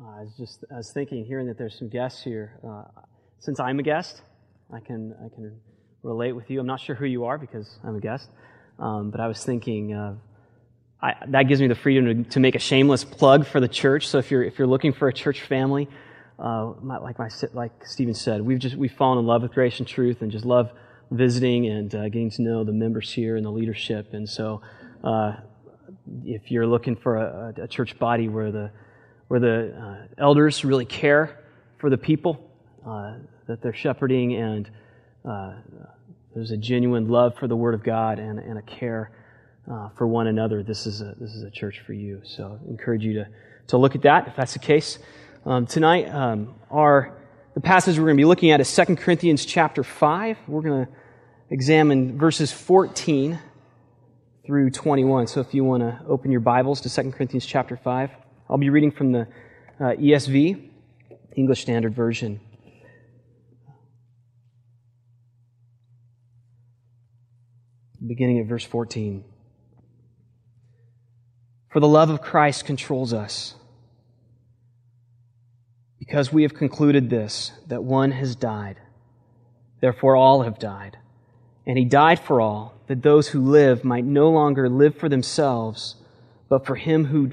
Uh, I was just I was thinking, hearing that there's some guests here. Uh, since I'm a guest, I can I can relate with you. I'm not sure who you are because I'm a guest, um, but I was thinking uh, I, that gives me the freedom to, to, make a shameless plug for the church. So if you're if you're looking for a church family, uh, my, like my like Stephen said, we've just we've fallen in love with grace and truth, and just love visiting and uh, getting to know the members here and the leadership. And so, uh, if you're looking for a, a, church body where the where the uh, elders really care for the people uh, that they're shepherding, and uh, there's a genuine love for the Word of God and, and a care uh, for one another, this is a this is a church for you. So, I encourage you to to look at that if that's the case. Um, tonight, um, our the passage we're going to be looking at is 2 Corinthians chapter 5. We're going to examine verses 14 through 21. So if you want to open your Bibles to 2 Corinthians chapter 5, I'll be reading from the uh, ESV, English Standard Version. Beginning at verse 14. For the love of Christ controls us. Because we have concluded this, that one has died, therefore all have died. And he died for all, that those who live might no longer live for themselves, but for him who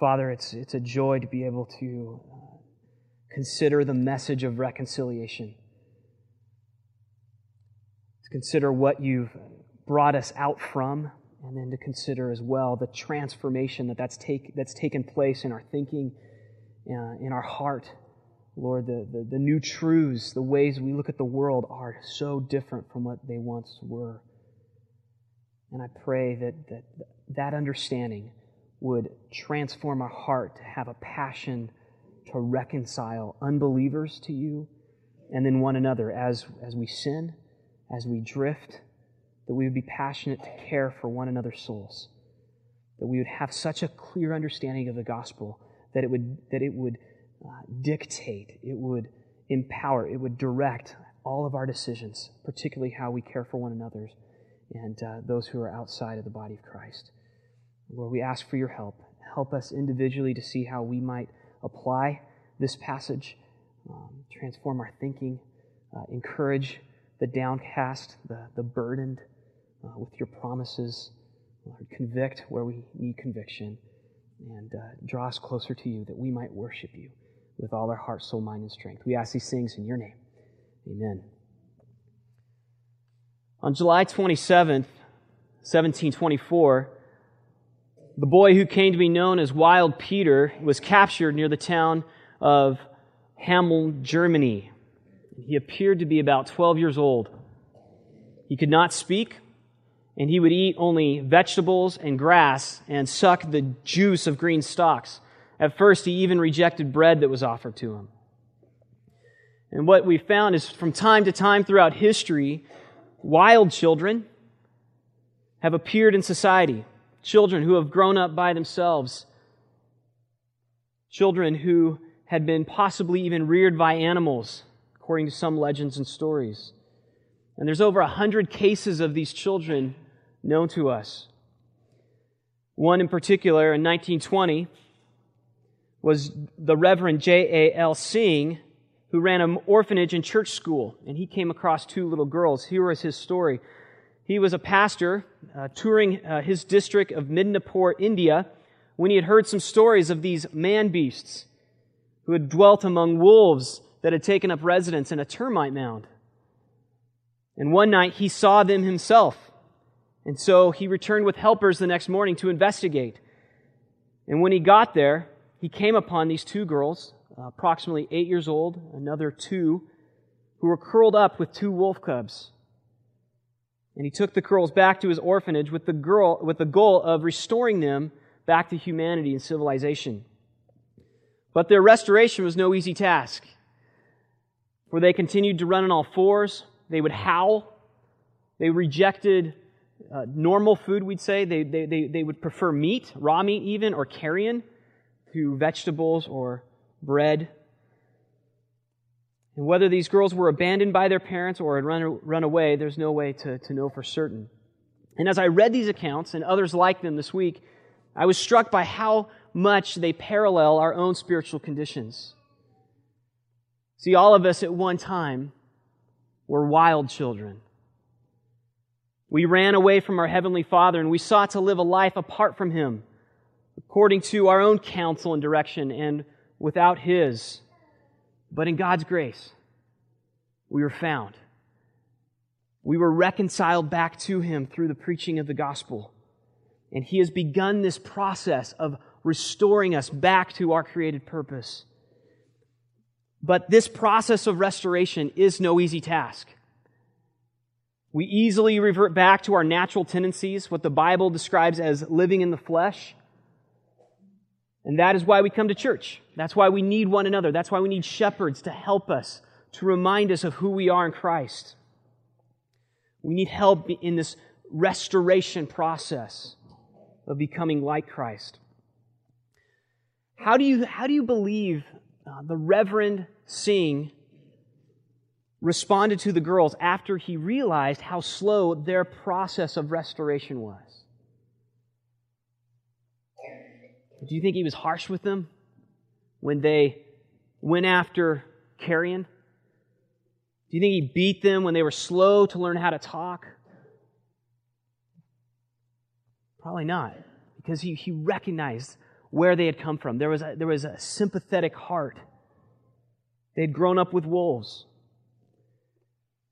Father, it's, it's a joy to be able to uh, consider the message of reconciliation, to consider what you've brought us out from, and then to consider as well the transformation that that's, take, that's taken place in our thinking, uh, in our heart, Lord, the, the, the new truths, the ways we look at the world are so different from what they once were. And I pray that that, that understanding would transform our heart to have a passion to reconcile unbelievers to you and then one another as, as we sin, as we drift, that we would be passionate to care for one another's souls, that we would have such a clear understanding of the gospel that it would, that it would uh, dictate, it would empower, it would direct all of our decisions, particularly how we care for one another and uh, those who are outside of the body of Christ. Lord, we ask for your help. Help us individually to see how we might apply this passage, um, transform our thinking, uh, encourage the downcast, the, the burdened uh, with your promises, Lord, convict where we need conviction, and uh, draw us closer to you that we might worship you with all our heart, soul, mind, and strength. We ask these things in your name. Amen. On July 27th, 1724, the boy who came to be known as Wild Peter was captured near the town of Hameln, Germany. He appeared to be about 12 years old. He could not speak, and he would eat only vegetables and grass and suck the juice of green stalks. At first, he even rejected bread that was offered to him. And what we found is from time to time throughout history, wild children have appeared in society. Children who have grown up by themselves. Children who had been possibly even reared by animals, according to some legends and stories. And there's over a hundred cases of these children known to us. One in particular in 1920 was the Reverend J.A.L. Singh, who ran an orphanage and church school, and he came across two little girls. Here was his story. He was a pastor uh, touring uh, his district of Midnapore, India, when he had heard some stories of these man beasts who had dwelt among wolves that had taken up residence in a termite mound. And one night he saw them himself. And so he returned with helpers the next morning to investigate. And when he got there, he came upon these two girls, uh, approximately eight years old, another two, who were curled up with two wolf cubs. And he took the girls back to his orphanage with the, girl, with the goal of restoring them back to humanity and civilization. But their restoration was no easy task. For they continued to run on all fours. They would howl. They rejected uh, normal food, we'd say. They, they, they, they would prefer meat, raw meat even, or carrion to vegetables or bread. And whether these girls were abandoned by their parents or had run, run away, there's no way to, to know for certain. And as I read these accounts and others like them this week, I was struck by how much they parallel our own spiritual conditions. See, all of us at one time were wild children. We ran away from our Heavenly Father and we sought to live a life apart from Him, according to our own counsel and direction and without His. But in God's grace, we were found. We were reconciled back to Him through the preaching of the gospel. And He has begun this process of restoring us back to our created purpose. But this process of restoration is no easy task. We easily revert back to our natural tendencies, what the Bible describes as living in the flesh. And that is why we come to church. That's why we need one another. That's why we need shepherds to help us, to remind us of who we are in Christ. We need help in this restoration process of becoming like Christ. How do you, how do you believe uh, the Reverend Singh responded to the girls after he realized how slow their process of restoration was? Do you think he was harsh with them when they went after carrion? Do you think he beat them when they were slow to learn how to talk? Probably not, because he, he recognized where they had come from. There was a, there was a sympathetic heart. They had grown up with wolves.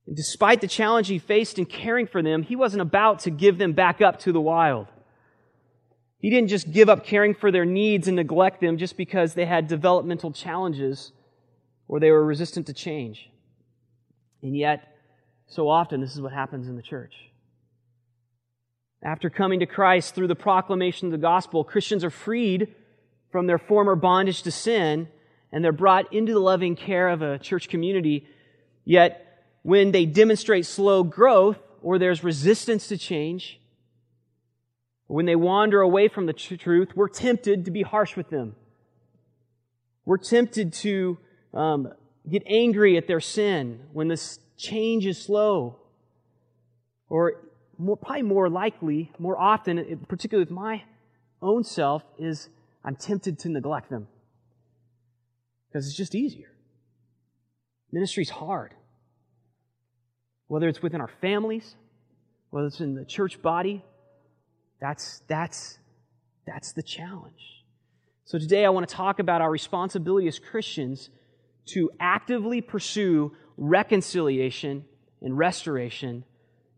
And despite the challenge he faced in caring for them, he wasn't about to give them back up to the wild. He didn't just give up caring for their needs and neglect them just because they had developmental challenges or they were resistant to change. And yet, so often, this is what happens in the church. After coming to Christ through the proclamation of the gospel, Christians are freed from their former bondage to sin and they're brought into the loving care of a church community. Yet, when they demonstrate slow growth or there's resistance to change, when they wander away from the truth, we're tempted to be harsh with them. We're tempted to um, get angry at their sin when this change is slow. Or more, probably more likely, more often, particularly with my own self, is I'm tempted to neglect them. Because it's just easier. Ministry's hard. Whether it's within our families, whether it's in the church body, that's, that's, that's the challenge. So today I want to talk about our responsibility as Christians to actively pursue reconciliation and restoration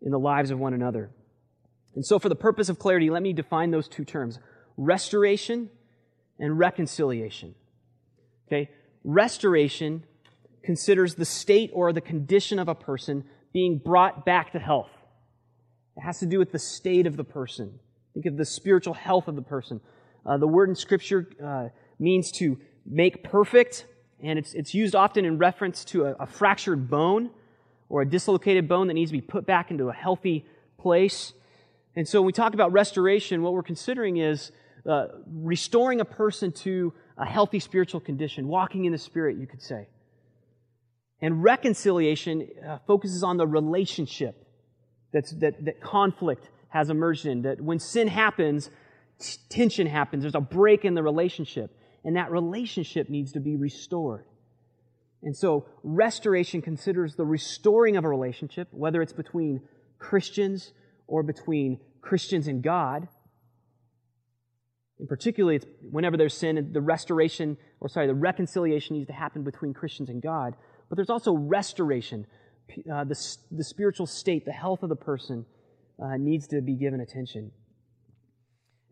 in the lives of one another. And so, for the purpose of clarity, let me define those two terms restoration and reconciliation. Okay? Restoration considers the state or the condition of a person being brought back to health. It has to do with the state of the person. Think of the spiritual health of the person. Uh, the word in Scripture uh, means to make perfect, and it's, it's used often in reference to a, a fractured bone or a dislocated bone that needs to be put back into a healthy place. And so when we talk about restoration, what we're considering is uh, restoring a person to a healthy spiritual condition, walking in the Spirit, you could say. And reconciliation uh, focuses on the relationship that's, that, that conflict has emerged in. That when sin happens, tension happens. There's a break in the relationship. And that relationship needs to be restored. And so restoration considers the restoring of a relationship, whether it's between Christians or between Christians and God. And particularly, it's whenever there's sin, the restoration, or sorry, the reconciliation needs to happen between Christians and God. But there's also restoration. Uh, the, the spiritual state, the health of the person uh, needs to be given attention.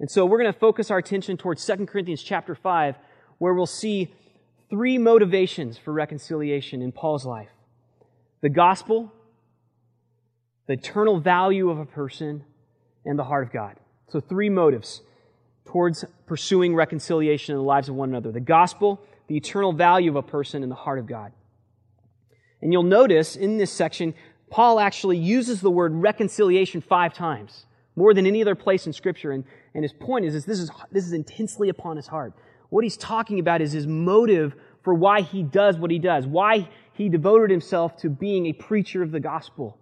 And so we're going to focus our attention towards 2 Corinthians chapter 5, where we'll see three motivations for reconciliation in Paul's life the gospel, the eternal value of a person, and the heart of God. So, three motives towards pursuing reconciliation in the lives of one another the gospel, the eternal value of a person, and the heart of God. And you'll notice in this section, Paul actually uses the word reconciliation five times, more than any other place in Scripture. And, and his point is, is, this is this is intensely upon his heart. What he's talking about is his motive for why he does what he does, why he devoted himself to being a preacher of the gospel.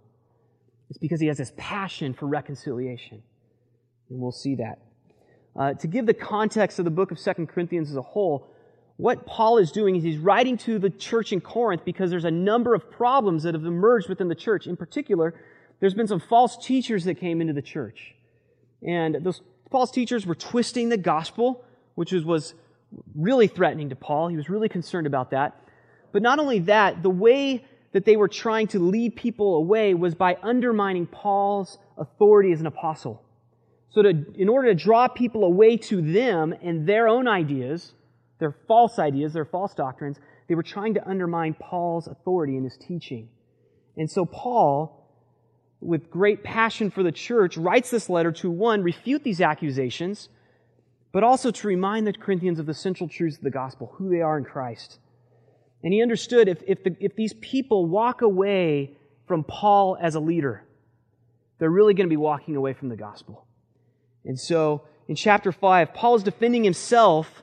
It's because he has this passion for reconciliation. And we'll see that. Uh, to give the context of the book of Second Corinthians as a whole, what Paul is doing is he's writing to the church in Corinth because there's a number of problems that have emerged within the church. In particular, there's been some false teachers that came into the church. And those false teachers were twisting the gospel, which was, was really threatening to Paul. He was really concerned about that. But not only that, the way that they were trying to lead people away was by undermining Paul's authority as an apostle. So, to, in order to draw people away to them and their own ideas, their false ideas, their false doctrines, they were trying to undermine Paul's authority in his teaching. And so, Paul, with great passion for the church, writes this letter to one, refute these accusations, but also to remind the Corinthians of the central truths of the gospel, who they are in Christ. And he understood if, if, the, if these people walk away from Paul as a leader, they're really going to be walking away from the gospel. And so in chapter 5, Paul is defending himself,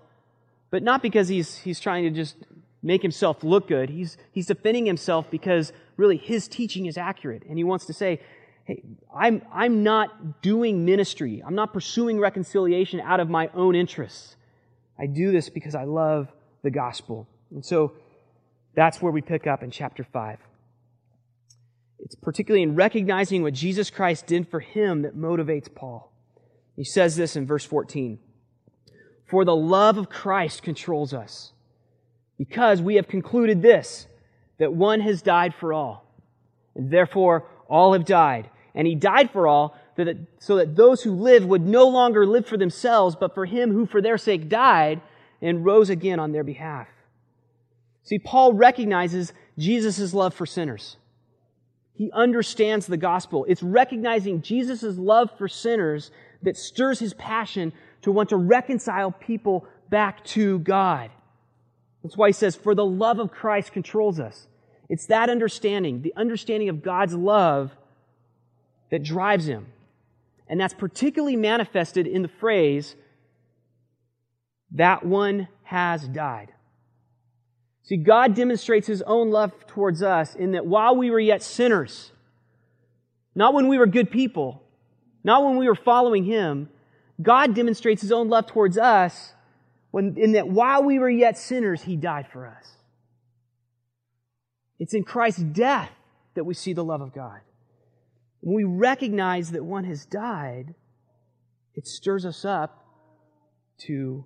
but not because he's, he's trying to just make himself look good. He's, he's defending himself because really his teaching is accurate. And he wants to say, hey, I'm, I'm not doing ministry. I'm not pursuing reconciliation out of my own interests. I do this because I love the gospel. And so that's where we pick up in chapter 5. It's particularly in recognizing what Jesus Christ did for him that motivates Paul. He says this in verse 14 For the love of Christ controls us, because we have concluded this, that one has died for all, and therefore all have died. And he died for all, so that those who live would no longer live for themselves, but for him who for their sake died and rose again on their behalf. See, Paul recognizes Jesus' love for sinners. He understands the gospel. It's recognizing Jesus' love for sinners that stirs his passion to want to reconcile people back to God. That's why he says, For the love of Christ controls us. It's that understanding, the understanding of God's love, that drives him. And that's particularly manifested in the phrase, that one has died. See, God demonstrates his own love towards us in that while we were yet sinners, not when we were good people, not when we were following him, God demonstrates his own love towards us when, in that while we were yet sinners, he died for us. It's in Christ's death that we see the love of God. When we recognize that one has died, it stirs us up to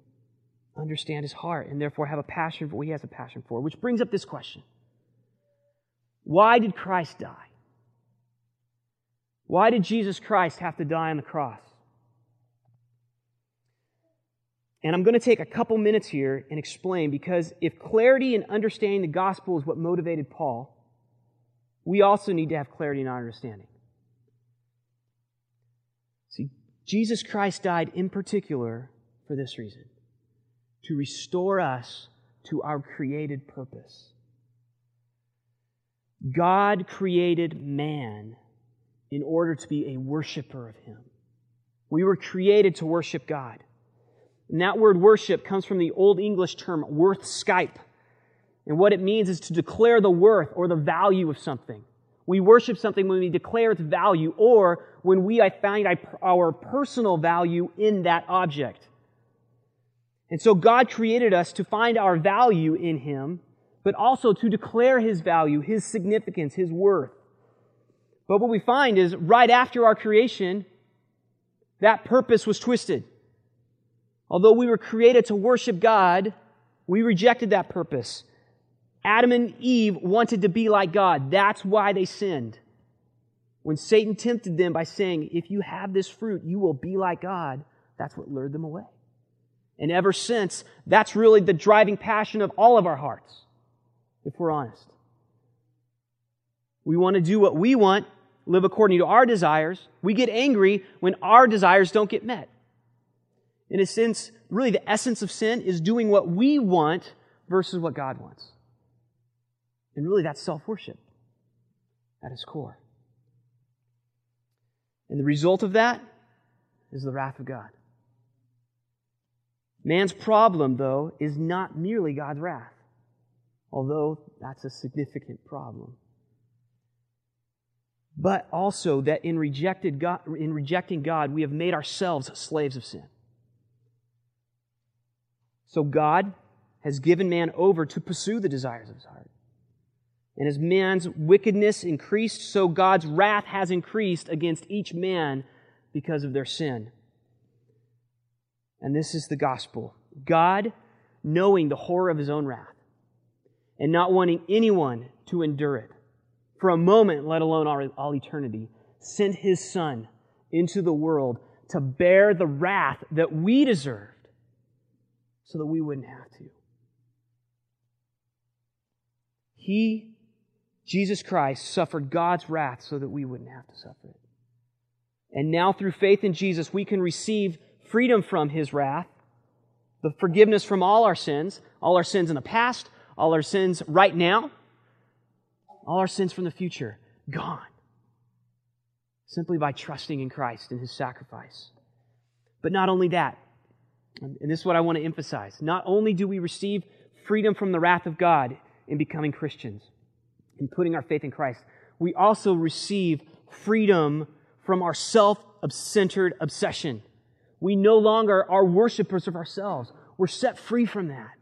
understand his heart and therefore have a passion for what he has a passion for. Which brings up this question Why did Christ die? Why did Jesus Christ have to die on the cross? And I'm going to take a couple minutes here and explain because if clarity and understanding the gospel is what motivated Paul, we also need to have clarity our understanding. See, Jesus Christ died in particular for this reason to restore us to our created purpose. God created man in order to be a worshiper of Him. We were created to worship God. And that word worship comes from the Old English term worth skype. And what it means is to declare the worth or the value of something. We worship something when we declare its value or when we find our personal value in that object. And so God created us to find our value in Him, but also to declare His value, His significance, His worth. But what we find is right after our creation, that purpose was twisted. Although we were created to worship God, we rejected that purpose. Adam and Eve wanted to be like God. That's why they sinned. When Satan tempted them by saying, If you have this fruit, you will be like God, that's what lured them away. And ever since, that's really the driving passion of all of our hearts, if we're honest. We want to do what we want, live according to our desires. We get angry when our desires don't get met. In a sense, really the essence of sin is doing what we want versus what God wants. And really that's self-worship at its core. And the result of that is the wrath of God. Man's problem, though, is not merely God's wrath, although that's a significant problem. But also that in, rejected God, in rejecting God, we have made ourselves slaves of sin. So God has given man over to pursue the desires of his heart. And as man's wickedness increased, so God's wrath has increased against each man because of their sin. And this is the gospel. God, knowing the horror of his own wrath and not wanting anyone to endure it for a moment, let alone all, all eternity, sent his son into the world to bear the wrath that we deserved so that we wouldn't have to. He, Jesus Christ, suffered God's wrath so that we wouldn't have to suffer it. And now, through faith in Jesus, we can receive freedom from his wrath, the forgiveness from all our sins, all our sins in the past, all our sins right now, all our sins from the future, gone. Simply by trusting in Christ and his sacrifice. But not only that, and this is what I want to emphasize. Not only do we receive freedom from the wrath of God in becoming Christians, in putting our faith in Christ, we also receive freedom from our self centered obsession. We no longer are worshipers of ourselves. We're set free from that.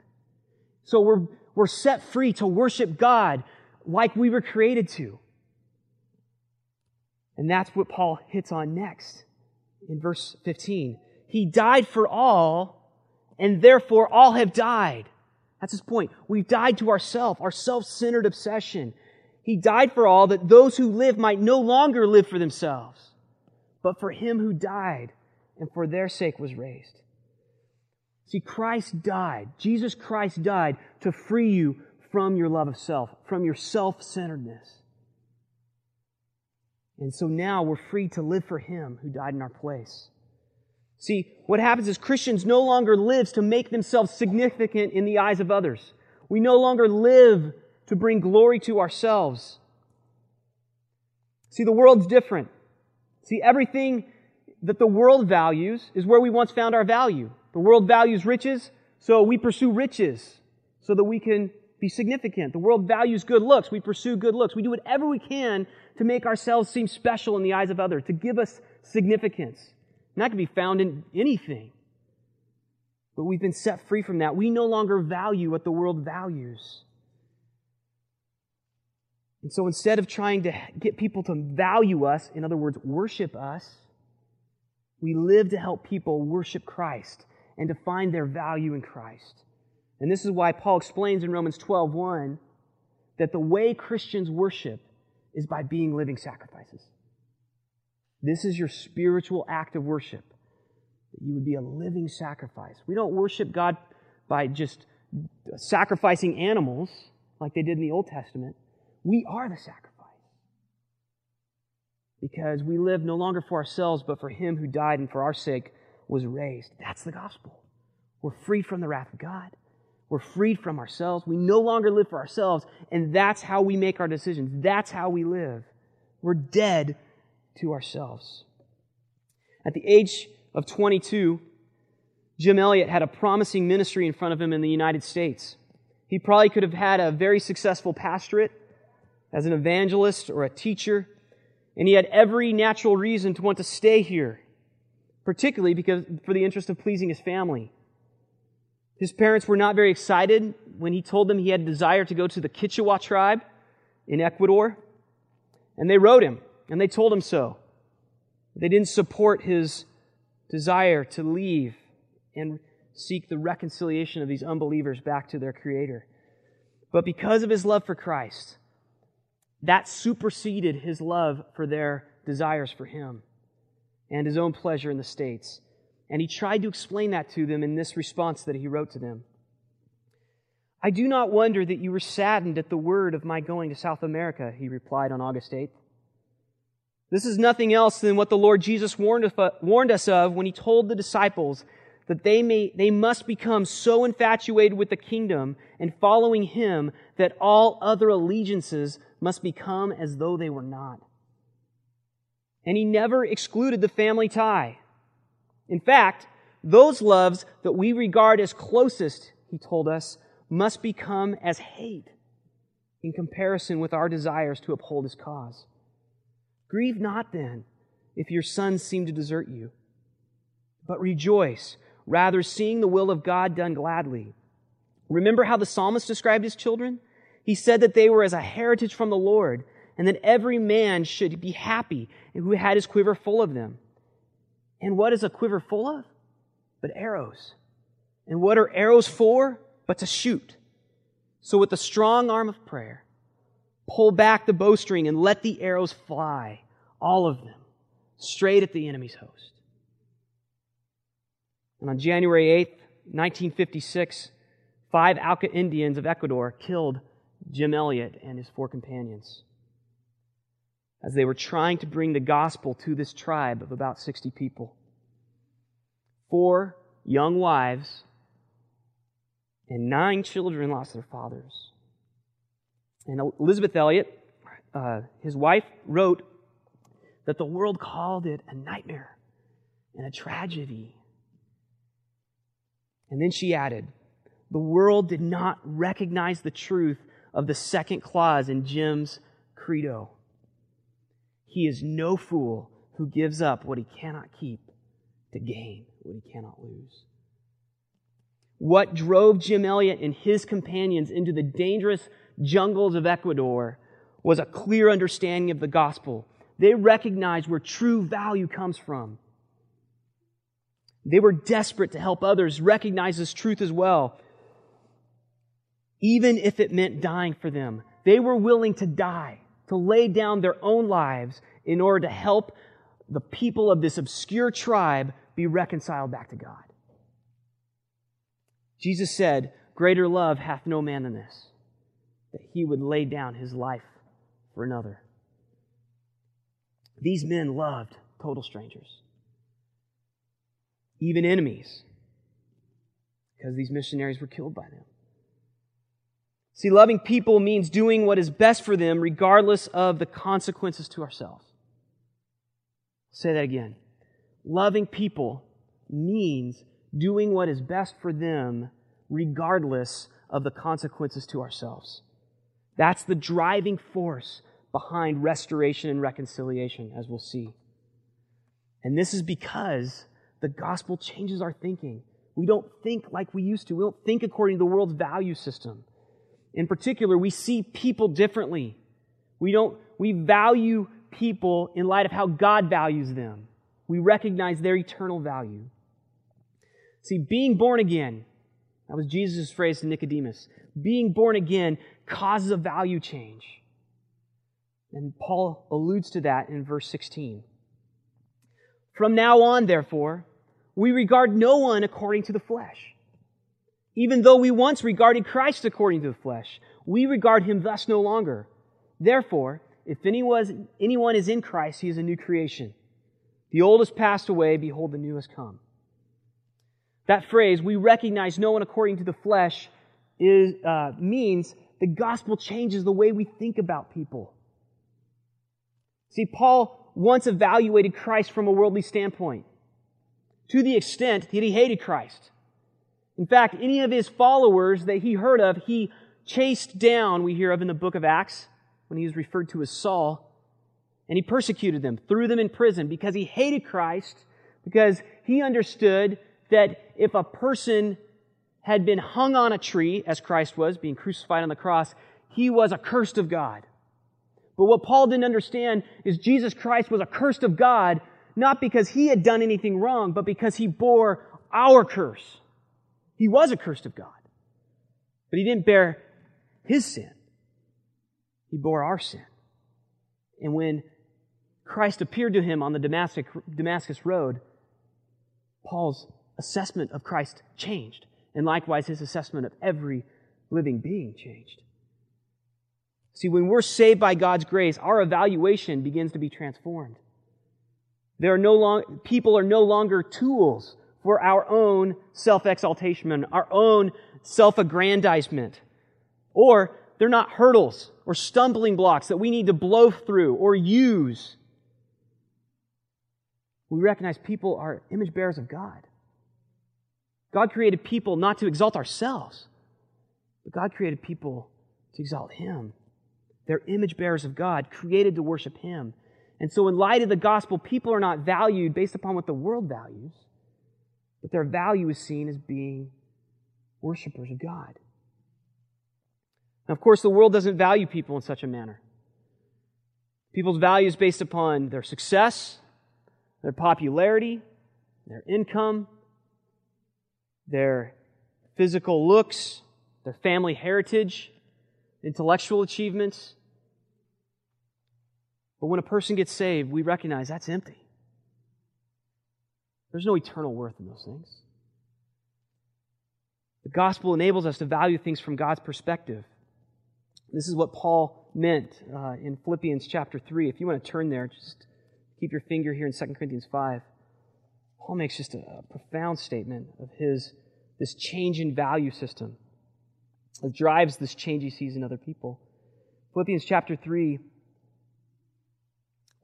So we're, we're set free to worship God like we were created to. And that's what Paul hits on next in verse 15. He died for all, and therefore all have died. That's his point. We've died to ourself, our self-centered obsession. He died for all that those who live might no longer live for themselves, but for him who died and for their sake was raised. See, Christ died. Jesus Christ died to free you from your love of self, from your self-centeredness. And so now we're free to live for him who died in our place. See, what happens is Christians no longer live to make themselves significant in the eyes of others. We no longer live to bring glory to ourselves. See, the world's different. See, everything that the world values is where we once found our value. The world values riches, so we pursue riches so that we can be significant. The world values good looks. We pursue good looks. We do whatever we can to make ourselves seem special in the eyes of others, to give us significance. And that can be found in anything. But we've been set free from that. We no longer value what the world values. And so instead of trying to get people to value us, in other words, worship us, we live to help people worship Christ and to find their value in Christ. And this is why Paul explains in Romans 12:1 that the way Christians worship is by being living sacrifices. This is your spiritual act of worship. You would be a living sacrifice. We don't worship God by just sacrificing animals like they did in the Old Testament. We are the sacrifice. Because we live no longer for ourselves, but for Him who died and for our sake was raised. That's the gospel. We're freed from the wrath of God. We're freed from ourselves. We no longer live for ourselves, and that's how we make our decisions. That's how we live. We're dead to ourselves. At the age of 22, Jim Elliot had a promising ministry in front of him in the United States. He probably could have had a very successful pastorate as an evangelist or a teacher, and he had every natural reason to want to stay here, particularly because for the interest of pleasing his family. His parents were not very excited when he told them he had a desire to go to the Quechua tribe in Ecuador, and they wrote him and they told him so. They didn't support his desire to leave and seek the reconciliation of these unbelievers back to their Creator. But because of his love for Christ, that superseded his love for their desires for him and his own pleasure in the states. And he tried to explain that to them in this response that he wrote to them. I do not wonder that you were saddened at the word of my going to South America, he replied on August 8th. This is nothing else than what the Lord Jesus warned, us of when he told the disciples that they, may, they must become so infatuated with the kingdom and following him that all other allegiances must become as though they were not. And he never excluded the family tie. In fact, those loves that we regard as closest, he told us, must become as hate in comparison with our desires to uphold his cause. Grieve not then if your sons seem to desert you, but rejoice, rather seeing the will of God done gladly. Remember how the psalmist described his children? He said that they were as a heritage from the Lord, and that every man should be happy who had his quiver full of them. And what is a quiver full of? But arrows. And what are arrows for? But to shoot. So with the strong arm of prayer, pull back the bowstring and let the arrows fly, all of them, straight at the enemy's host. And on January 8th, 1956, five Auca Indians of Ecuador killed Jim Elliot and his four companions as they were trying to bring the gospel to this tribe of about 60 people. Four young wives and nine children lost their fathers. And Elisabeth Elliot, uh, his wife, wrote that the world called it a nightmare and a tragedy. And then she added, the world did not recognize the truth of the second clause in Jim's credo. He is no fool who gives up what he cannot keep to gain what he cannot lose. What drove Jim Elliot and his companions into the dangerous jungles of Ecuador was a clear understanding of the gospel. They recognized where true value comes from. They were desperate to help others recognize this truth as well, even if it meant dying for them. They were willing to die to lay down their own lives in order to help the people of this obscure tribe be reconciled back to God. Jesus said, Greater love hath no man than this, that he would lay down his life for another. These men loved total strangers, even enemies, because these missionaries were killed by them. See, loving people means doing what is best for them regardless of the consequences to ourselves. say that again. Loving people means doing what is best for them regardless of the consequences to ourselves. That's the driving force behind restoration and reconciliation, as we'll see. And this is because the gospel changes our thinking. We don't think like we used to. We don't think according to the world's value system. In particular, we see people differently. We don't, we value people in light of how God values them. We recognize their eternal value. See, being born again, that was Jesus' phrase to Nicodemus. Being born again causes a value change. And Paul alludes to that in verse 16. From now on, therefore, we regard no one according to the flesh. Even though we once regarded Christ according to the flesh, we regard him thus no longer. Therefore, if anyone, is in Christ, he is a new creation. The old has passed away, behold, the new has come. That phrase, we recognize no one according to the flesh, is, uh, means the gospel changes the way we think about people. See, Paul once evaluated Christ from a worldly standpoint to the extent that he hated Christ. In fact, any of his followers that he heard of, he chased down, we hear of in the book of Acts, when he was referred to as Saul, and he persecuted them, threw them in prison because he hated Christ, because he understood that if a person had been hung on a tree, as Christ was, being crucified on the cross, he was accursed of God. But what Paul didn't understand is Jesus Christ was accursed of God, not because he had done anything wrong, but because he bore our curse. He was accursed of God. But he didn't bear his sin. He bore our sin. And when Christ appeared to him on the Damascus, Damascus road, Paul's assessment of Christ changed. And likewise, his assessment of every living being changed. See, when we're saved by God's grace, our evaluation begins to be transformed. There are no long, people are no longer tools for our own self-exaltation, our own self-aggrandizement. Or they're not hurdles or stumbling blocks that we need to blow through or use. We recognize people are image bearers of God. God created people not to exalt ourselves, but God created people to exalt Him. They're image bearers of God, created to worship Him. And so, in light of the gospel, people are not valued based upon what the world values but their value is seen as being worshipers of God. Now, of course, the world doesn't value people in such a manner. People's value is based upon their success, their popularity, their income, their physical looks, their family heritage, intellectual achievements. But when a person gets saved, we recognize that's empty. There's no eternal worth in those things. The gospel enables us to value things from God's perspective. This is what Paul meant uh, in Philippians chapter 3. If you want to turn there, just keep your finger here in 2 Corinthians 5. Paul makes just a, profound statement of his this change in value system that drives this change he sees in other people. Philippians chapter 3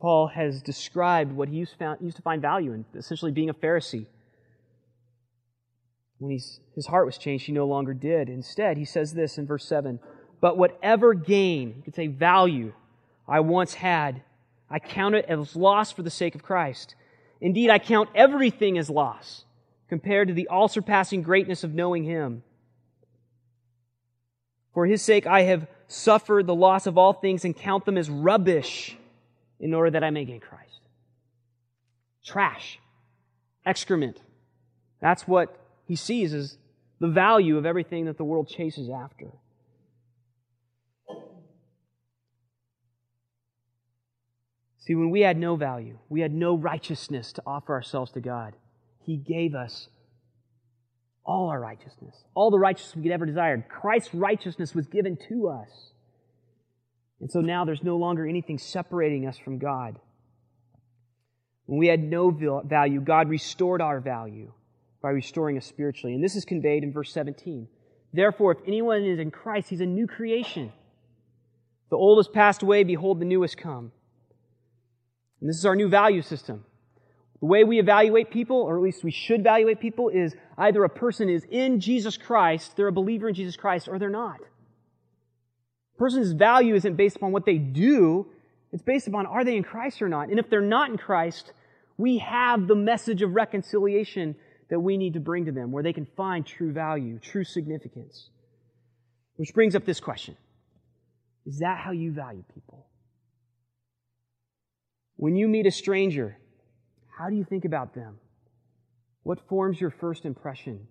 Paul has described what he used, found, used to find value in, essentially being a Pharisee. When his heart was changed, he no longer did. Instead, he says this in verse 7 But whatever gain, you could say value, I once had, I count it as loss for the sake of Christ. Indeed, I count everything as loss compared to the all surpassing greatness of knowing him. For his sake, I have suffered the loss of all things and count them as rubbish in order that I may gain Christ. Trash, excrement. That's what he sees as the value of everything that the world chases after. See, when we had no value, we had no righteousness to offer ourselves to God, He gave us all our righteousness, all the righteousness we could ever desire. Christ's righteousness was given to us. And so now there's no longer anything separating us from God. When we had no value, God restored our value by restoring us spiritually. And this is conveyed in verse 17. Therefore, if anyone is in Christ, he's a new creation. The old has passed away, behold, the new has come. And this is our new value system. The way we evaluate people, or at least we should evaluate people, is either a person is in Jesus Christ, they're a believer in Jesus Christ, or they're not A person's value isn't based upon what they do, it's based upon are they in Christ or not. And if they're not in Christ, we have the message of reconciliation that we need to bring to them where they can find true value, true significance. Which brings up this question Is that how you value people? When you meet a stranger, how do you think about them? What forms your first impression?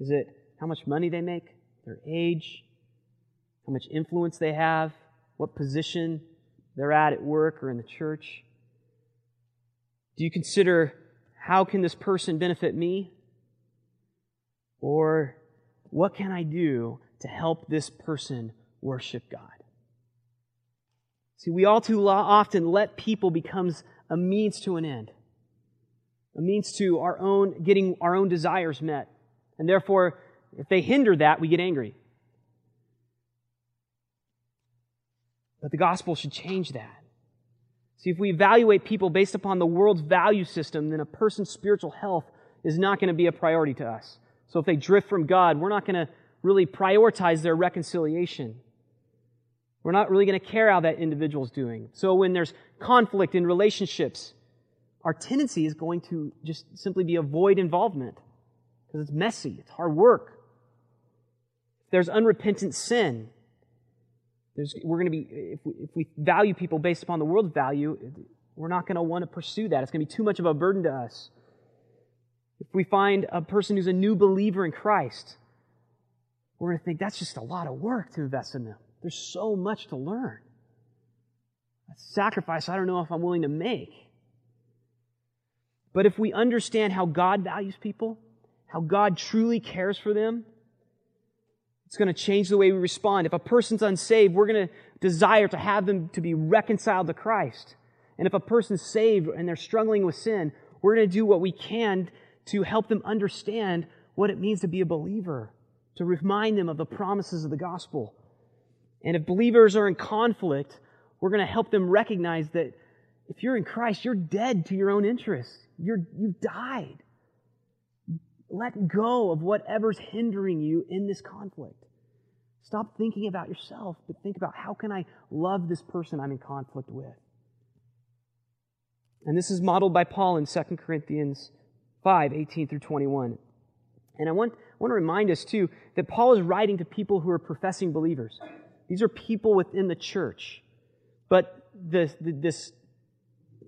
Is it how much money they make, their age, how much influence they have, what position they're at at work or in the church? Do you consider how can this person benefit me? Or what can I do to help this person worship God? See, we all too often let people becomes a means to an end, a means to our own getting our own desires met. And therefore, if they hinder that, we get angry. But the gospel should change that. See, if we evaluate people based upon the world's value system, then a person's spiritual health is not going to be a priority to us. So if they drift from God, we're not going to really prioritize their reconciliation. We're not really going to care how that individual's doing. So when there's conflict in relationships, our tendency is going to just simply be avoid involvement because it's messy, it's hard work. If there's unrepentant sin, there's, we're going to be, if we, if we value people based upon the world's value, we're not going to want to pursue that. It's going to be too much of a burden to us. If we find a person who's a new believer in Christ, we're going to think that's just a lot of work to invest in them. There's so much to learn. A sacrifice I don't know if I'm willing to make. But if we understand how God values people, how God truly cares for them, it's going to change the way we respond. If a person's unsaved, we're going to desire to have them to be reconciled to Christ. And if a person's saved and they're struggling with sin, we're going to do what we can to help them understand what it means to be a believer, to remind them of the promises of the gospel. And if believers are in conflict, we're going to help them recognize that if you're in Christ, you're dead to your own interests. You're, you've died. Let go of whatever's hindering you in this conflict. Stop thinking about yourself, but think about how can I love this person I'm in conflict with? And this is modeled by Paul in 2 Corinthians 5 18 through 21. And I want, I want to remind us, too, that Paul is writing to people who are professing believers. These are people within the church. But the this,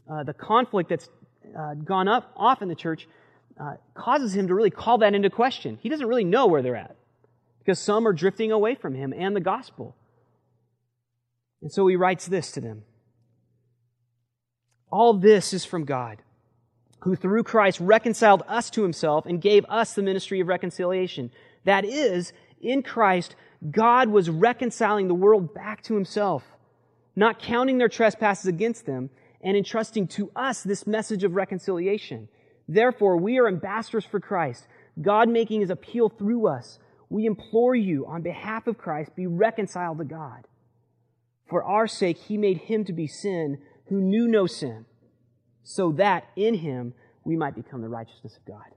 uh, the conflict that's uh, gone up off in the church uh, causes him to really call that into question. He doesn't really know where they're at because some are drifting away from him and the gospel. And so he writes this to them All this is from God, who through Christ reconciled us to himself and gave us the ministry of reconciliation. That is, in Christ, God was reconciling the world back to himself, not counting their trespasses against them, and entrusting to us this message of reconciliation. Therefore, we are ambassadors for Christ, God making his appeal through us. We implore you, on behalf of Christ, be reconciled to God. For our sake, he made him to be sin who knew no sin, so that in him we might become the righteousness of God.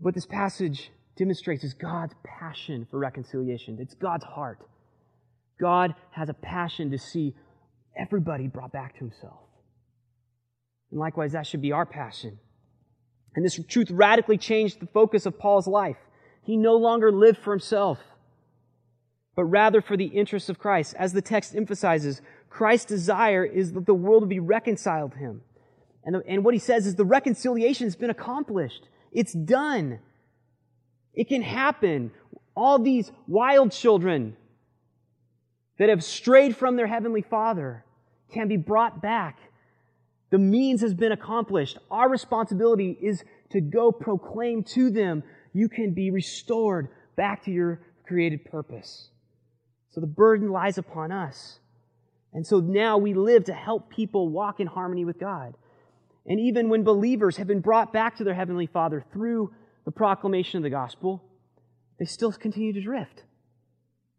What this passage demonstrates is God's passion for reconciliation. It's God's heart. God has a passion to see everybody brought back to himself. And likewise, that should be our passion. And this truth radically changed the focus of Paul's life. He no longer lived for himself, but rather for the interests of Christ. As the text emphasizes, Christ's desire is that the world would be reconciled to him. And, the, and what he says is the reconciliation has been accomplished. It's done. It can happen. All these wild children that have strayed from their heavenly Father can be brought back. The means has been accomplished. Our responsibility is to go proclaim to them, you can be restored back to your created purpose. So the burden lies upon us. And so now we live to help people walk in harmony with God. And even when believers have been brought back to their Heavenly Father through the proclamation of the gospel, they still continue to drift.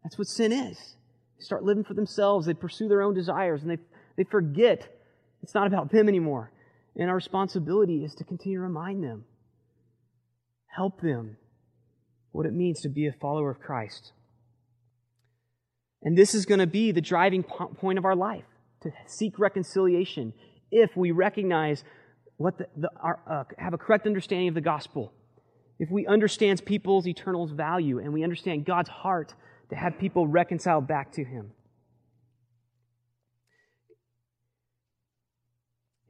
That's what sin is. They start living for themselves. They pursue their own desires and they, they forget it's not about them anymore. And our responsibility is to continue to remind them, help them what it means to be a follower of Christ. And this is going to be the driving point of our life to seek reconciliation if we recognize what the, the our, uh, have a correct understanding of the gospel. If we understand people's eternal value and we understand God's heart to have people reconciled back to Him.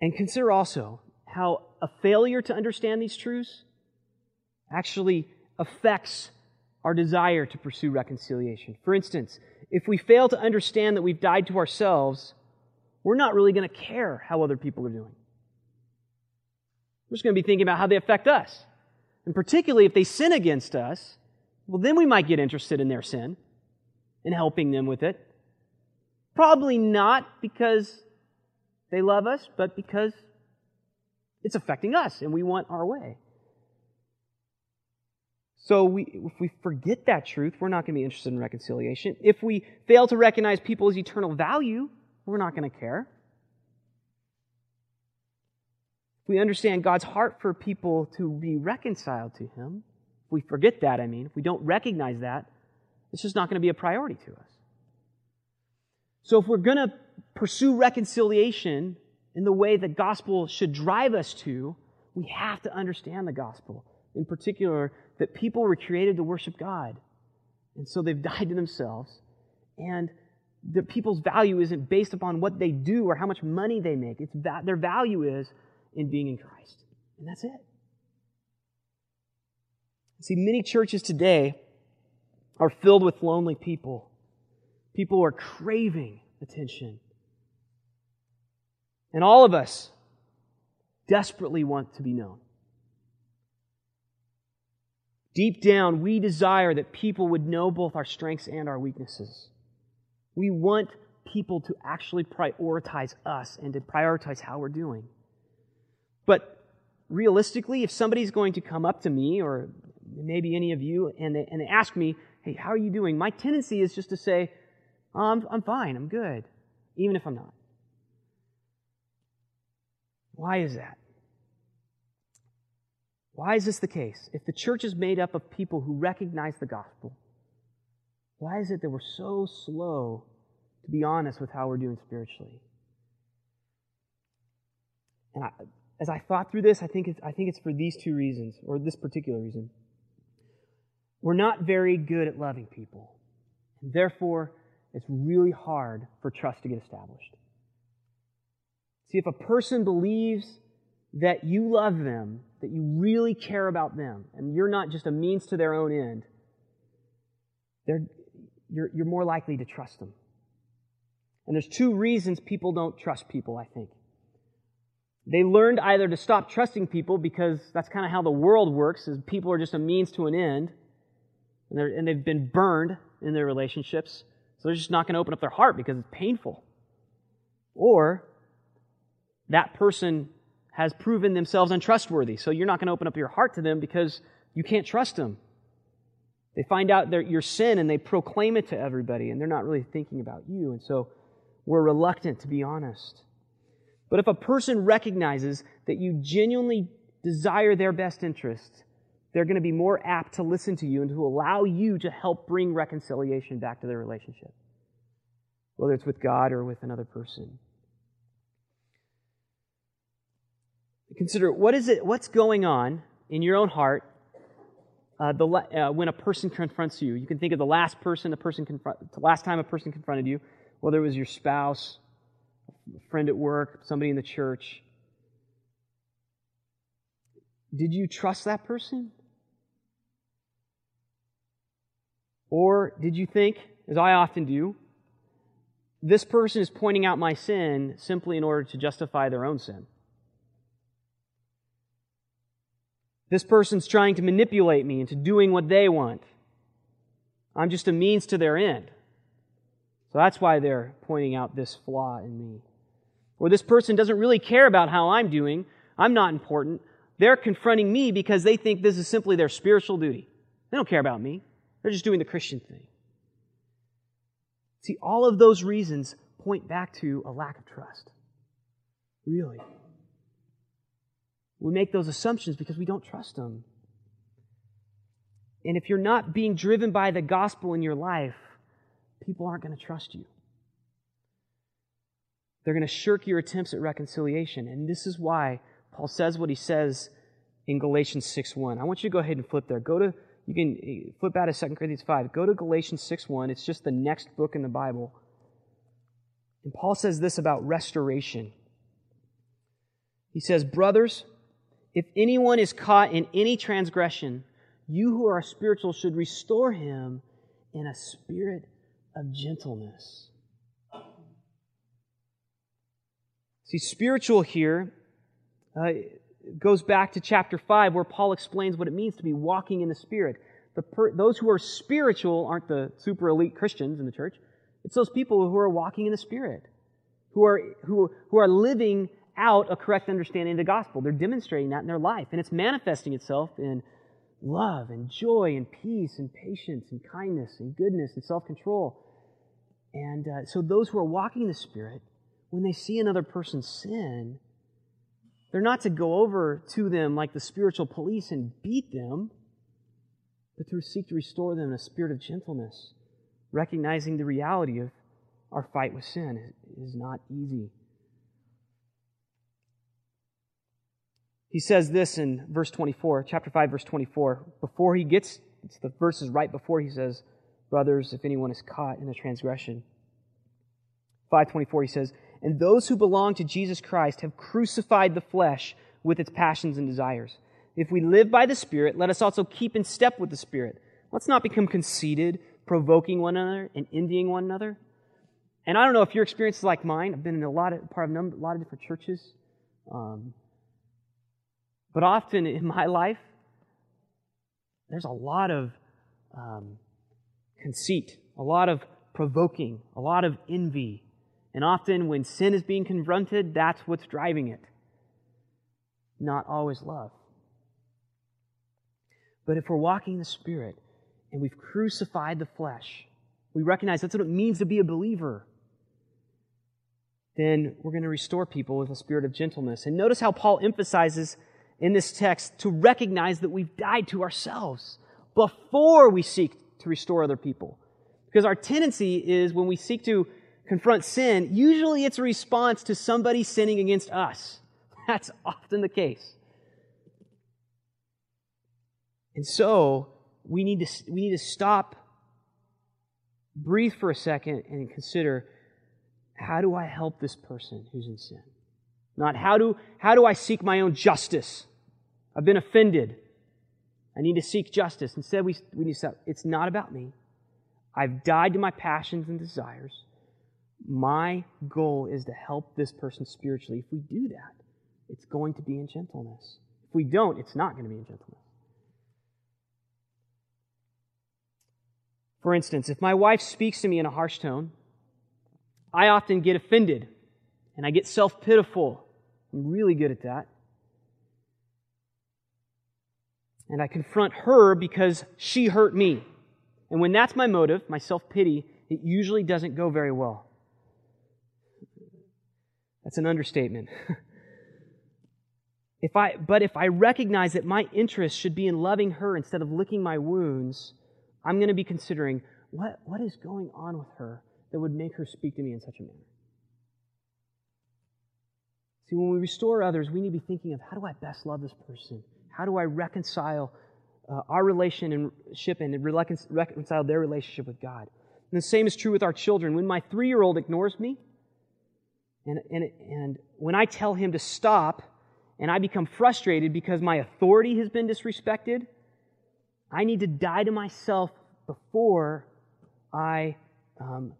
And consider also how a failure to understand these truths actually affects our desire to pursue reconciliation. For instance, if we fail to understand that we've died to ourselves, we're not really going to care how other people are doing. We're just going to be thinking about how they affect us. And particularly if they sin against us, well, then we might get interested in their sin and helping them with it. Probably not because they love us, but because it's affecting us and we want our way. So we, if we forget that truth, we're not going to be interested in reconciliation. If we fail to recognize people's eternal value, we're not going to care. If we understand God's heart for people to be reconciled to Him, if we forget that, I mean, if we don't recognize that, it's just not going to be a priority to us. So if we're going to pursue reconciliation in the way the gospel should drive us to, we have to understand the gospel. In particular, that people were created to worship God. And so they've died to themselves. And that people's value isn't based upon what they do or how much money they make. It's that their value is in being in Christ. And that's it. See, many churches today are filled with lonely people. People are craving attention. And all of us desperately want to be known. Deep down, we desire that people would know both our strengths and our weaknesses. We want people to actually prioritize us and to prioritize how we're doing. But realistically, if somebody's going to come up to me, or maybe any of you, and they, and they ask me, hey, how are you doing? My tendency is just to say, oh, I'm, I'm fine, I'm good, even if I'm not. Why is that? Why is this the case? If the church is made up of people who recognize the gospel, why is it that we're so slow to be honest with how we're doing spiritually? And I, as I thought through this, I think, it's, I think it's for these two reasons, or this particular reason. We're not very good at loving people. And therefore, it's really hard for trust to get established. See, if a person believes that you love them, that you really care about them, and you're not just a means to their own end, you're, you're more likely to trust them. And there's two reasons people don't trust people, I think. They learned either to stop trusting people because that's kind of how the world works, is people are just a means to an end, and, and they've been burned in their relationships, so they're just not going to open up their heart because it's painful. Or that person has proven themselves untrustworthy. So you're not going to open up your heart to them because you can't trust them. They find out their, your sin and they proclaim it to everybody, and they're not really thinking about you. And so we're reluctant to be honest. But if a person recognizes that you genuinely desire their best interest, they're going to be more apt to listen to you and to allow you to help bring reconciliation back to their relationship, whether it's with God or with another person. Consider what is it, what's going on in your own heart uh, the, uh, when a person confronts you. You can think of the last person, a person confront, the last time a person confronted you, whether it was your spouse, a friend at work, somebody in the church. Did you trust that person? Or did you think, as I often do, this person is pointing out my sin simply in order to justify their own sin? This person's trying to manipulate me into doing what they want. I'm just a means to their end. So that's why they're pointing out this flaw in me. Or this person doesn't really care about how I'm doing. I'm not important. They're confronting me because they think this is simply their spiritual duty. They don't care about me. They're just doing the Christian thing. See, all of those reasons point back to a lack of trust. Really. We make those assumptions because we don't trust them. And if you're not being driven by the gospel in your life, people aren't going to trust you. They're going to shirk your attempts at reconciliation. And this is why Paul says what he says in Galatians 6.1. I want you to go ahead and flip there. Go to, you can eh, flip out of 2 Corinthians 5. Go to Galatians 6.1. It's just the next book in the Bible. And Paul says this about restoration. He says, Brothers, if anyone is caught in any transgression, you who are spiritual should restore him in a spirit of gentleness. See, spiritual here uh, goes back to chapter 5 where Paul explains what it means to be walking in the Spirit. The per- those who are spiritual aren't the super elite Christians in the church. It's those people who are walking in the Spirit, who are, who, who are living out a correct understanding of the gospel. They're demonstrating that in their life, and it's manifesting itself in love and joy and peace and patience and kindness and goodness and self control. And uh, so, those who are walking in the Spirit, when they see another person sin, they're not to go over to them like the spiritual police and beat them, but to seek to restore them in a spirit of gentleness, recognizing the reality of our fight with sin is not easy. He says this in verse 24, chapter 5, verse 24. Before he gets, it's the verses right before he says, Brothers, if anyone is caught in a transgression. 524, he says, And those who belong to Jesus Christ have crucified the flesh with its passions and desires. If we live by the Spirit, let us also keep in step with the Spirit. Let's not become conceited, provoking one another, and envying one another. And I don't know if your experience is like mine. I've been in a lot of part of a lot of different churches. Um, but often in my life, there's a lot of um, conceit, a lot of provoking, a lot of envy. And often when sin is being confronted, that's what's driving it. Not always love. But if we're walking the Spirit and we've crucified the flesh, we recognize that's what it means to be a believer, then we're going to restore people with a spirit of gentleness. And notice how Paul emphasizes in this text to recognize that we've died to ourselves before we seek to restore other people. Because our tendency is when we seek to confront sin, usually it's a response to somebody sinning against us. That's often the case. And so we need to, we need to stop, breathe for a second, and consider how do I help this person who's in sin? Not how do, how do I seek my own justice? I've been offended. I need to seek justice. Instead, we, we need to say, it's not about me. I've died to my passions and desires. My goal is to help this person spiritually. If we do that, it's going to be in gentleness. If we don't, it's not going to be in gentleness. For instance, if my wife speaks to me in a harsh tone, I often get offended and I get self pitiful. I'm really good at that. And I confront her because she hurt me. And when that's my motive, my self pity, it usually doesn't go very well. That's an understatement. if I, but if I recognize that my interest should be in loving her instead of licking my wounds, I'm going to be considering what, what is going on with her that would make her speak to me in such a manner. See, when we restore others, we need to be thinking of how do I best love this person? How do I reconcile uh, our relationship and reconcile their relationship with God? And the same is true with our children. When my three year old ignores me, and, and, and when I tell him to stop, and I become frustrated because my authority has been disrespected, I need to die to myself before I um,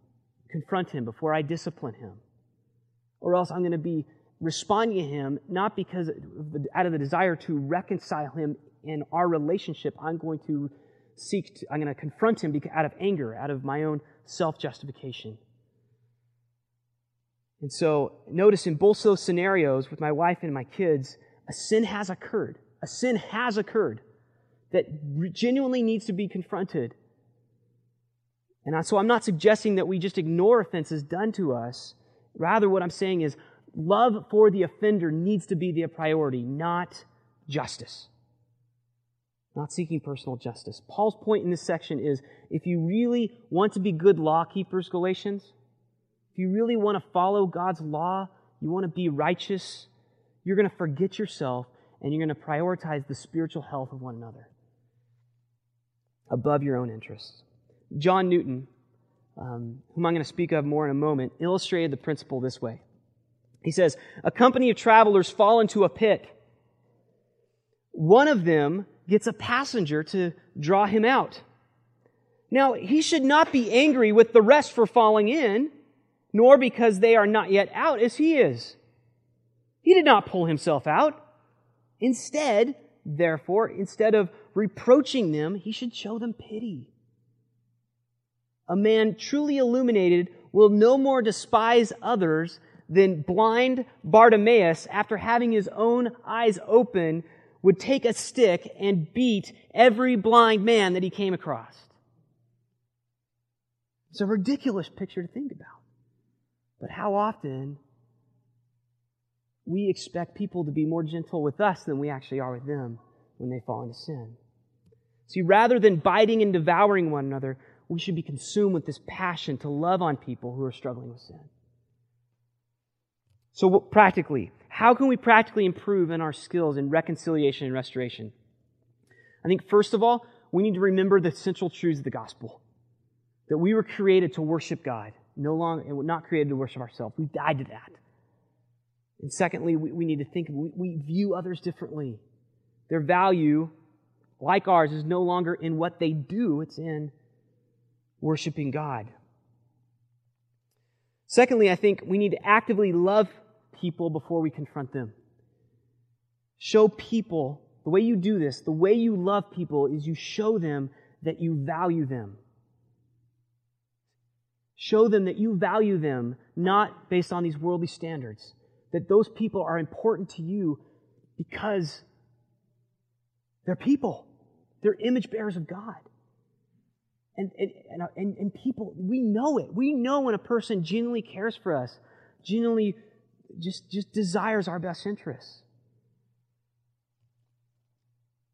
confront him, before I discipline him. Or else I'm going to be responding to him not because out of the desire to reconcile him in our relationship. I'm going to seek to, I'm going to confront him out of anger, out of my own self justification. And so, notice in both those scenarios with my wife and my kids, a sin has occurred. A sin has occurred that genuinely needs to be confronted. And so I'm not suggesting that we just ignore offenses done to us. Rather, what I'm saying is love for the offender needs to be the priority, not justice. Not seeking personal justice. Paul's point in this section is if you really want to be good law keepers, Galatians, if you really want to follow God's law, you want to be righteous, you're going to forget yourself and you're going to prioritize the spiritual health of one another above your own interests. John Newton, um, whom I'm going to speak of more in a moment, illustrated the principle this way. He says, A company of travelers fall into a pit. One of them gets a passenger to draw him out. Now, he should not be angry with the rest for falling in, nor because they are not yet out as he is. He did not pull himself out. Instead, therefore, instead of reproaching them, he should show them pity. A man truly illuminated will no more despise others than blind Bartimaeus, after having his own eyes open, would take a stick and beat every blind man that he came across. It's a ridiculous picture to think about. But how often we expect people to be more gentle with us than we actually are with them when they fall into sin. See, rather than biting and devouring one another, we should be consumed with this passion to love on people who are struggling with sin. So, practically, how can we practically improve in our skills in reconciliation and restoration? I think, first of all, we need to remember the central truths of the gospel that we were created to worship God, no longer, and not created to worship ourselves. We died to that. And secondly, we, we need to think, we, we view others differently. Their value, like ours, is no longer in what they do, it's in worshiping God. Secondly, I think we need to actively love people before we confront them. Show people, the way you do this, the way you love people is you show them that you value them. Show them that you value them, not based on these worldly standards. That those people are important to you because they're people. They're image bearers of God. And, and, and, and, people, we know it. We know when a person genuinely cares for us, genuinely just, just desires our best interests.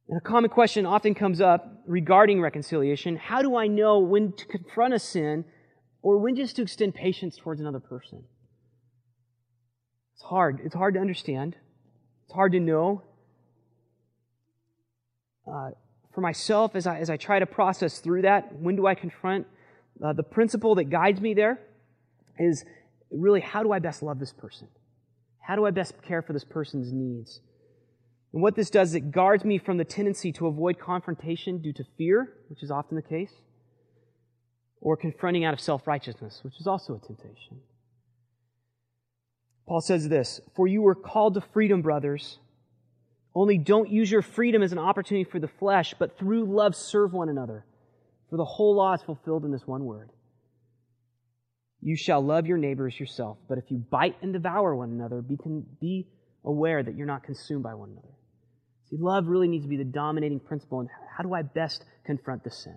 And a common question often comes up regarding reconciliation how do I know when to confront a sin or when just to extend patience towards another person? It's hard. It's hard to understand, it's hard to know. Uh, for myself, as I, as I try to process through that, when do I confront? Uh, the principle that guides me there is really how do I best love this person? How do I best care for this person's needs? And what this does is it guards me from the tendency to avoid confrontation due to fear, which is often the case, or confronting out of self righteousness, which is also a temptation. Paul says this For you were called to freedom, brothers. Only don't use your freedom as an opportunity for the flesh, but through love serve one another. For the whole law is fulfilled in this one word You shall love your neighbors yourself. But if you bite and devour one another, be, be aware that you're not consumed by one another. See, love really needs to be the dominating principle. And how do I best confront the sin?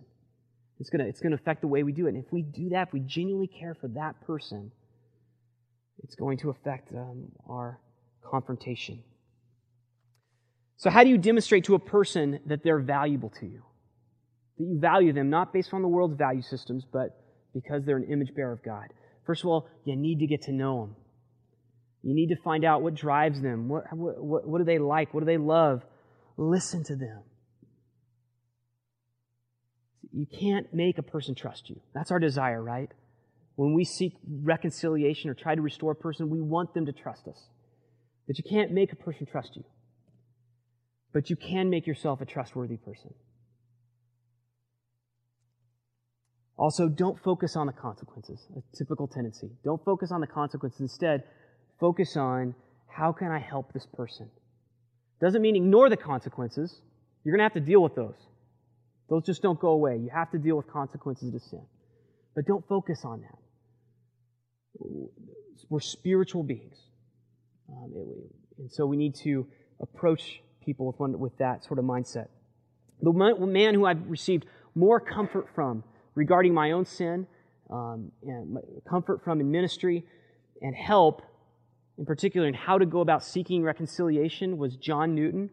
It's going to it's to affect the way we do it. And if we do that, if we genuinely care for that person, it's going to affect um, our confrontation. So, how do you demonstrate to a person that they're valuable to you? That you value them, not based on the world's value systems, but because they're an image bearer of God. First of all, you need to get to know them. You need to find out what drives them. What, what, what do they like? What do they love? Listen to them. You can't make a person trust you. That's our desire, right? When we seek reconciliation or try to restore a person, we want them to trust us. But you can't make a person trust you. But you can make yourself a trustworthy person. Also, don't focus on the consequences, a typical tendency. Don't focus on the consequences. Instead, focus on how can I help this person? Doesn't mean ignore the consequences. You're going to have to deal with those. Those just don't go away. You have to deal with consequences to sin. But don't focus on that. We're spiritual beings. Um, and so we need to approach people with, one, with that sort of mindset. The man who I've received more comfort from regarding my own sin, um, and comfort from in ministry, and help, in particular, in how to go about seeking reconciliation, was John Newton.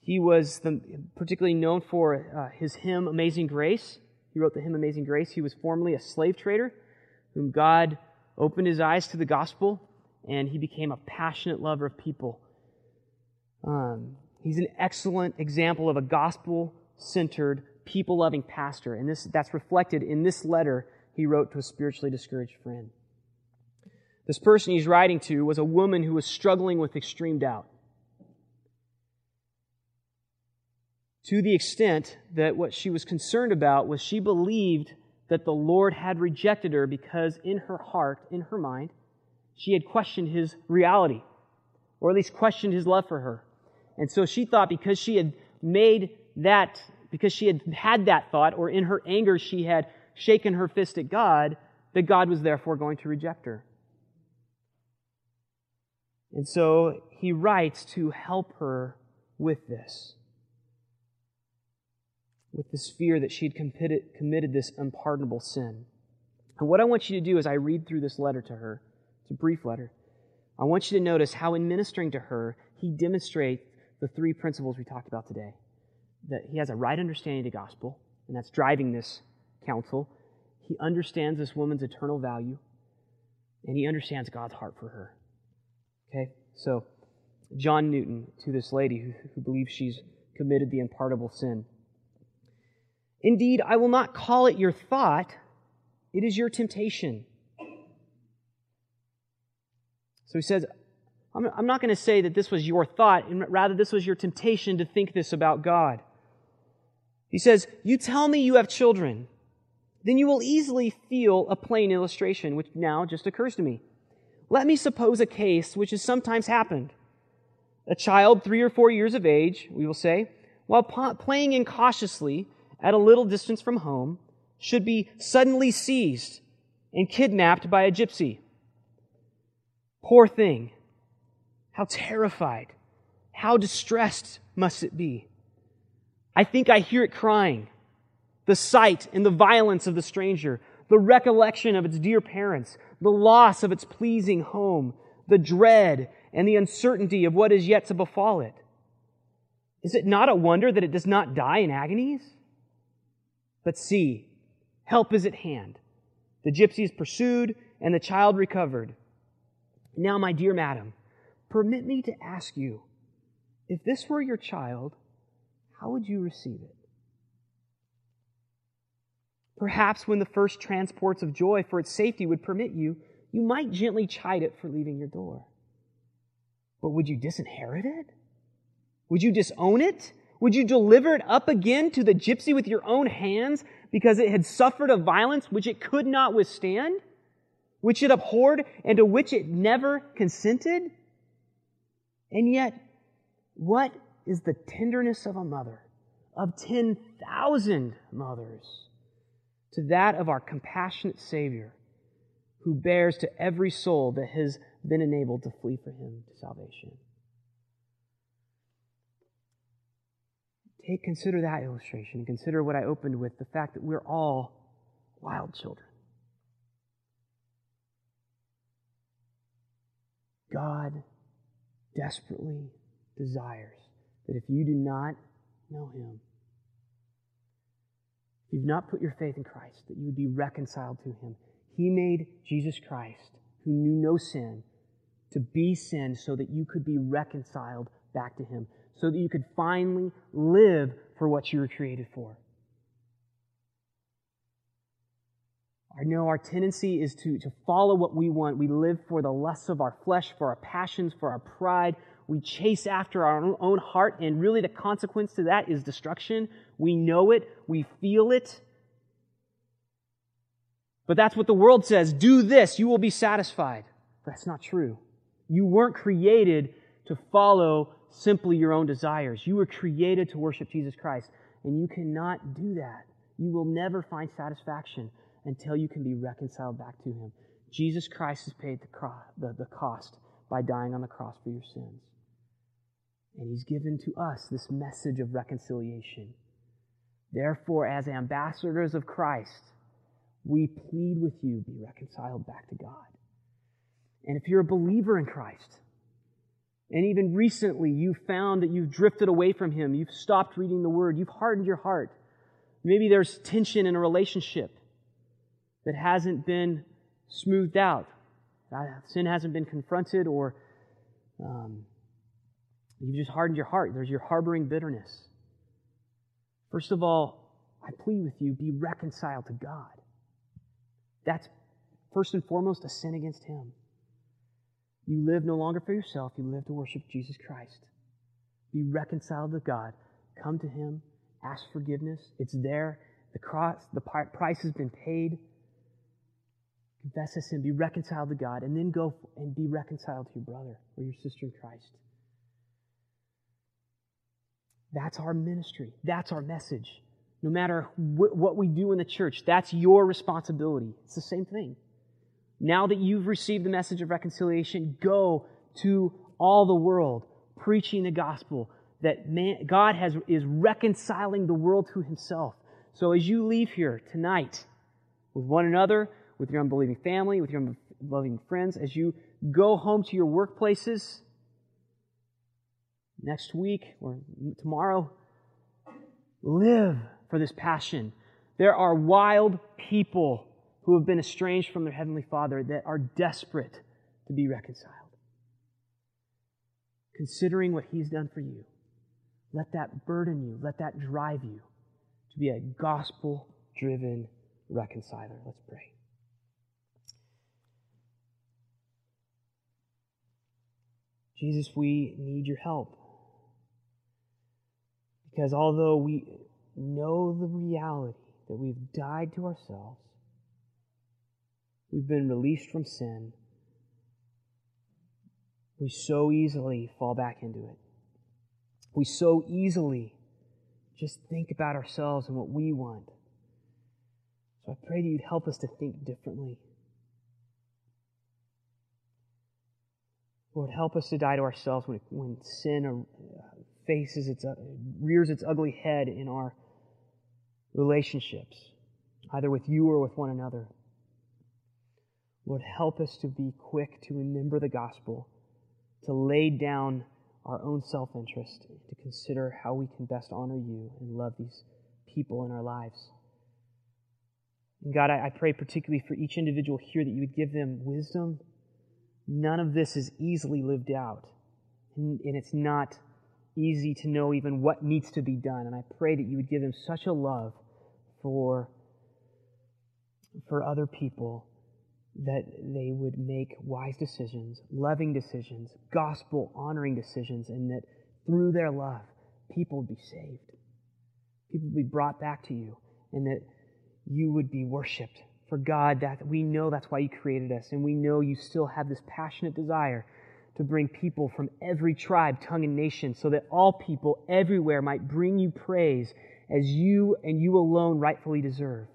He was the, particularly known for uh, his hymn Amazing Grace. He wrote the hymn Amazing Grace. He was formerly a slave trader whom God opened his eyes to the gospel, and he became a passionate lover of people um, he's an excellent example of a gospel centered, people loving pastor. And this, that's reflected in this letter he wrote to a spiritually discouraged friend. This person he's writing to was a woman who was struggling with extreme doubt. To the extent that what she was concerned about was she believed that the Lord had rejected her because in her heart, in her mind, she had questioned his reality, or at least questioned his love for her. And so she thought because she had made that, because she had had that thought, or in her anger she had shaken her fist at God, that God was therefore going to reject her. And so he writes to help her with this, with this fear that she'd committed, committed this unpardonable sin. And what I want you to do as I read through this letter to her, it's a brief letter, I want you to notice how in ministering to her, he demonstrates the three principles we talked about today that he has a right understanding of the gospel, and that's driving this counsel. He understands this woman's eternal value, and he understands God's heart for her. Okay? So, John Newton to this lady who, who believes she's committed the unpardonable sin. Indeed, I will not call it your thought, It is your temptation. So he says, I'm, not going to say that this was your thought, rather, this was your temptation to think this about God. He says, You tell me you have children, then you will easily feel a plain illustration, which now just occurs to me. Let me suppose a case which has sometimes happened. A child, three or four years of age, we will say, while playing incautiously at a little distance from home, should be suddenly seized and kidnapped by a gypsy. Poor thing. How terrified, how distressed must it be? I think I hear it crying. The sight and the violence of the stranger, the recollection of its dear parents, the loss of its pleasing home, the dread and the uncertainty of what is yet to befall it. Is it not a wonder that it does not die in agonies? But see, help is at hand. The gypsy is pursued and the child recovered. Now, my dear madam, permit me to ask you if this were your child, how would you receive it? Perhaps when the first transports of joy for its safety would permit you, you might gently chide it for leaving your door. But would you disinherit it? Would you disown it? Would you deliver it up again to the gypsy with your own hands because it had suffered a violence which it could not withstand, which it abhorred, and to which it never consented? And yet, what is the tenderness of a mother, of 10,000 mothers, to that of our compassionate Savior, who bears to every soul that has been enabled to flee for him to salvation? Take, consider that illustration and consider what I opened with the fact that we're all wild children. God desperately desires that if you do not know Him, if you've not put your faith in Christ, that you would be reconciled to Him. He made Jesus Christ, who knew no sin, to be sin so that you could be reconciled back to Him, so that you could finally live for what you were created for. I know our tendency is to, to follow what we want. We live for the lusts of our flesh, for our passions, for our pride. We chase after our own heart, and really the consequence to that is destruction. We know it, we feel it. But that's what the world says do this, you will be satisfied. That's not true. You weren't created to follow simply your own desires. You were created to worship Jesus Christ, and you cannot do that. You will never find satisfaction until you can be reconciled back to Him. Jesus Christ has paid the, cost by dying on the cross for your sins. And He's given to us this message of reconciliation. Therefore, as ambassadors of Christ, we plead with you, be reconciled back to God. And if you're a believer in Christ, and even recently you found that you've drifted away from Him, you've stopped reading the Word, you've hardened your heart, maybe there's tension in a relationship, that hasn't been smoothed out. Sin hasn't been confronted, or um, you've just hardened your heart. There's your harboring bitterness. First of all, I plead with you be reconciled to God. That's first and foremost a sin against Him. You live no longer for yourself, you live to worship Jesus Christ. Be reconciled to God. Come to Him, ask forgiveness. It's there. The cross, the price has been paid confess his sin, be reconciled to God, and then go and be reconciled to your brother or your sister in Christ. That's our ministry. That's our message. No matter wh- what we do in the church, that's your responsibility. It's the same thing. Now that you've received the message of reconciliation, go to all the world preaching the gospel that man, God has, is reconciling the world to himself. So as you leave here tonight with one another, with your unbelieving family, with your unbelieving friends, as you go home to your workplaces next week or tomorrow. Live for this passion. There are wild people who have been estranged from their Heavenly Father that are desperate to be reconciled. Considering what He's done for you, let that burden you, let that drive you to be a gospel driven reconciler. Let's pray. Jesus, we need your help. Because although we know the reality that we've died to ourselves, we've been released from sin, we so easily fall back into it. We so easily just think about ourselves and what we want. So I pray that you'd help us to think differently. Lord, help us to die to ourselves when, when sin faces its, uh, rears its ugly head in our relationships, either with you or with one another. Lord, help us to be quick to remember the gospel, to lay down our own self interest, to consider how we can best honor you and love these people in our lives. And God, I, pray particularly for each individual here that you would give them wisdom. None of this is easily lived out, and it's not easy to know even what needs to be done. And I pray that you would give them such a love for, for other people that they would make wise decisions, loving decisions, gospel honoring decisions, and that through their love, people would be saved. People would be brought back to you, and that you would be worshiped. For God, that we know that's why you created us, and we know you still have this passionate desire to bring people from every tribe, tongue, and nation, so that all people everywhere might bring you praise as you and you alone rightfully deserve.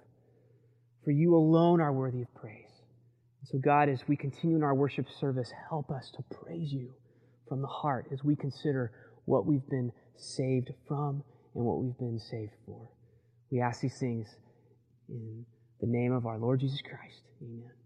For you alone are worthy of praise. And So, God, as we continue in our worship service, help us to praise you from the heart as we consider what we've been saved from and what we've been saved for. We ask these things in the name of our Lord Jesus Christ. Amen.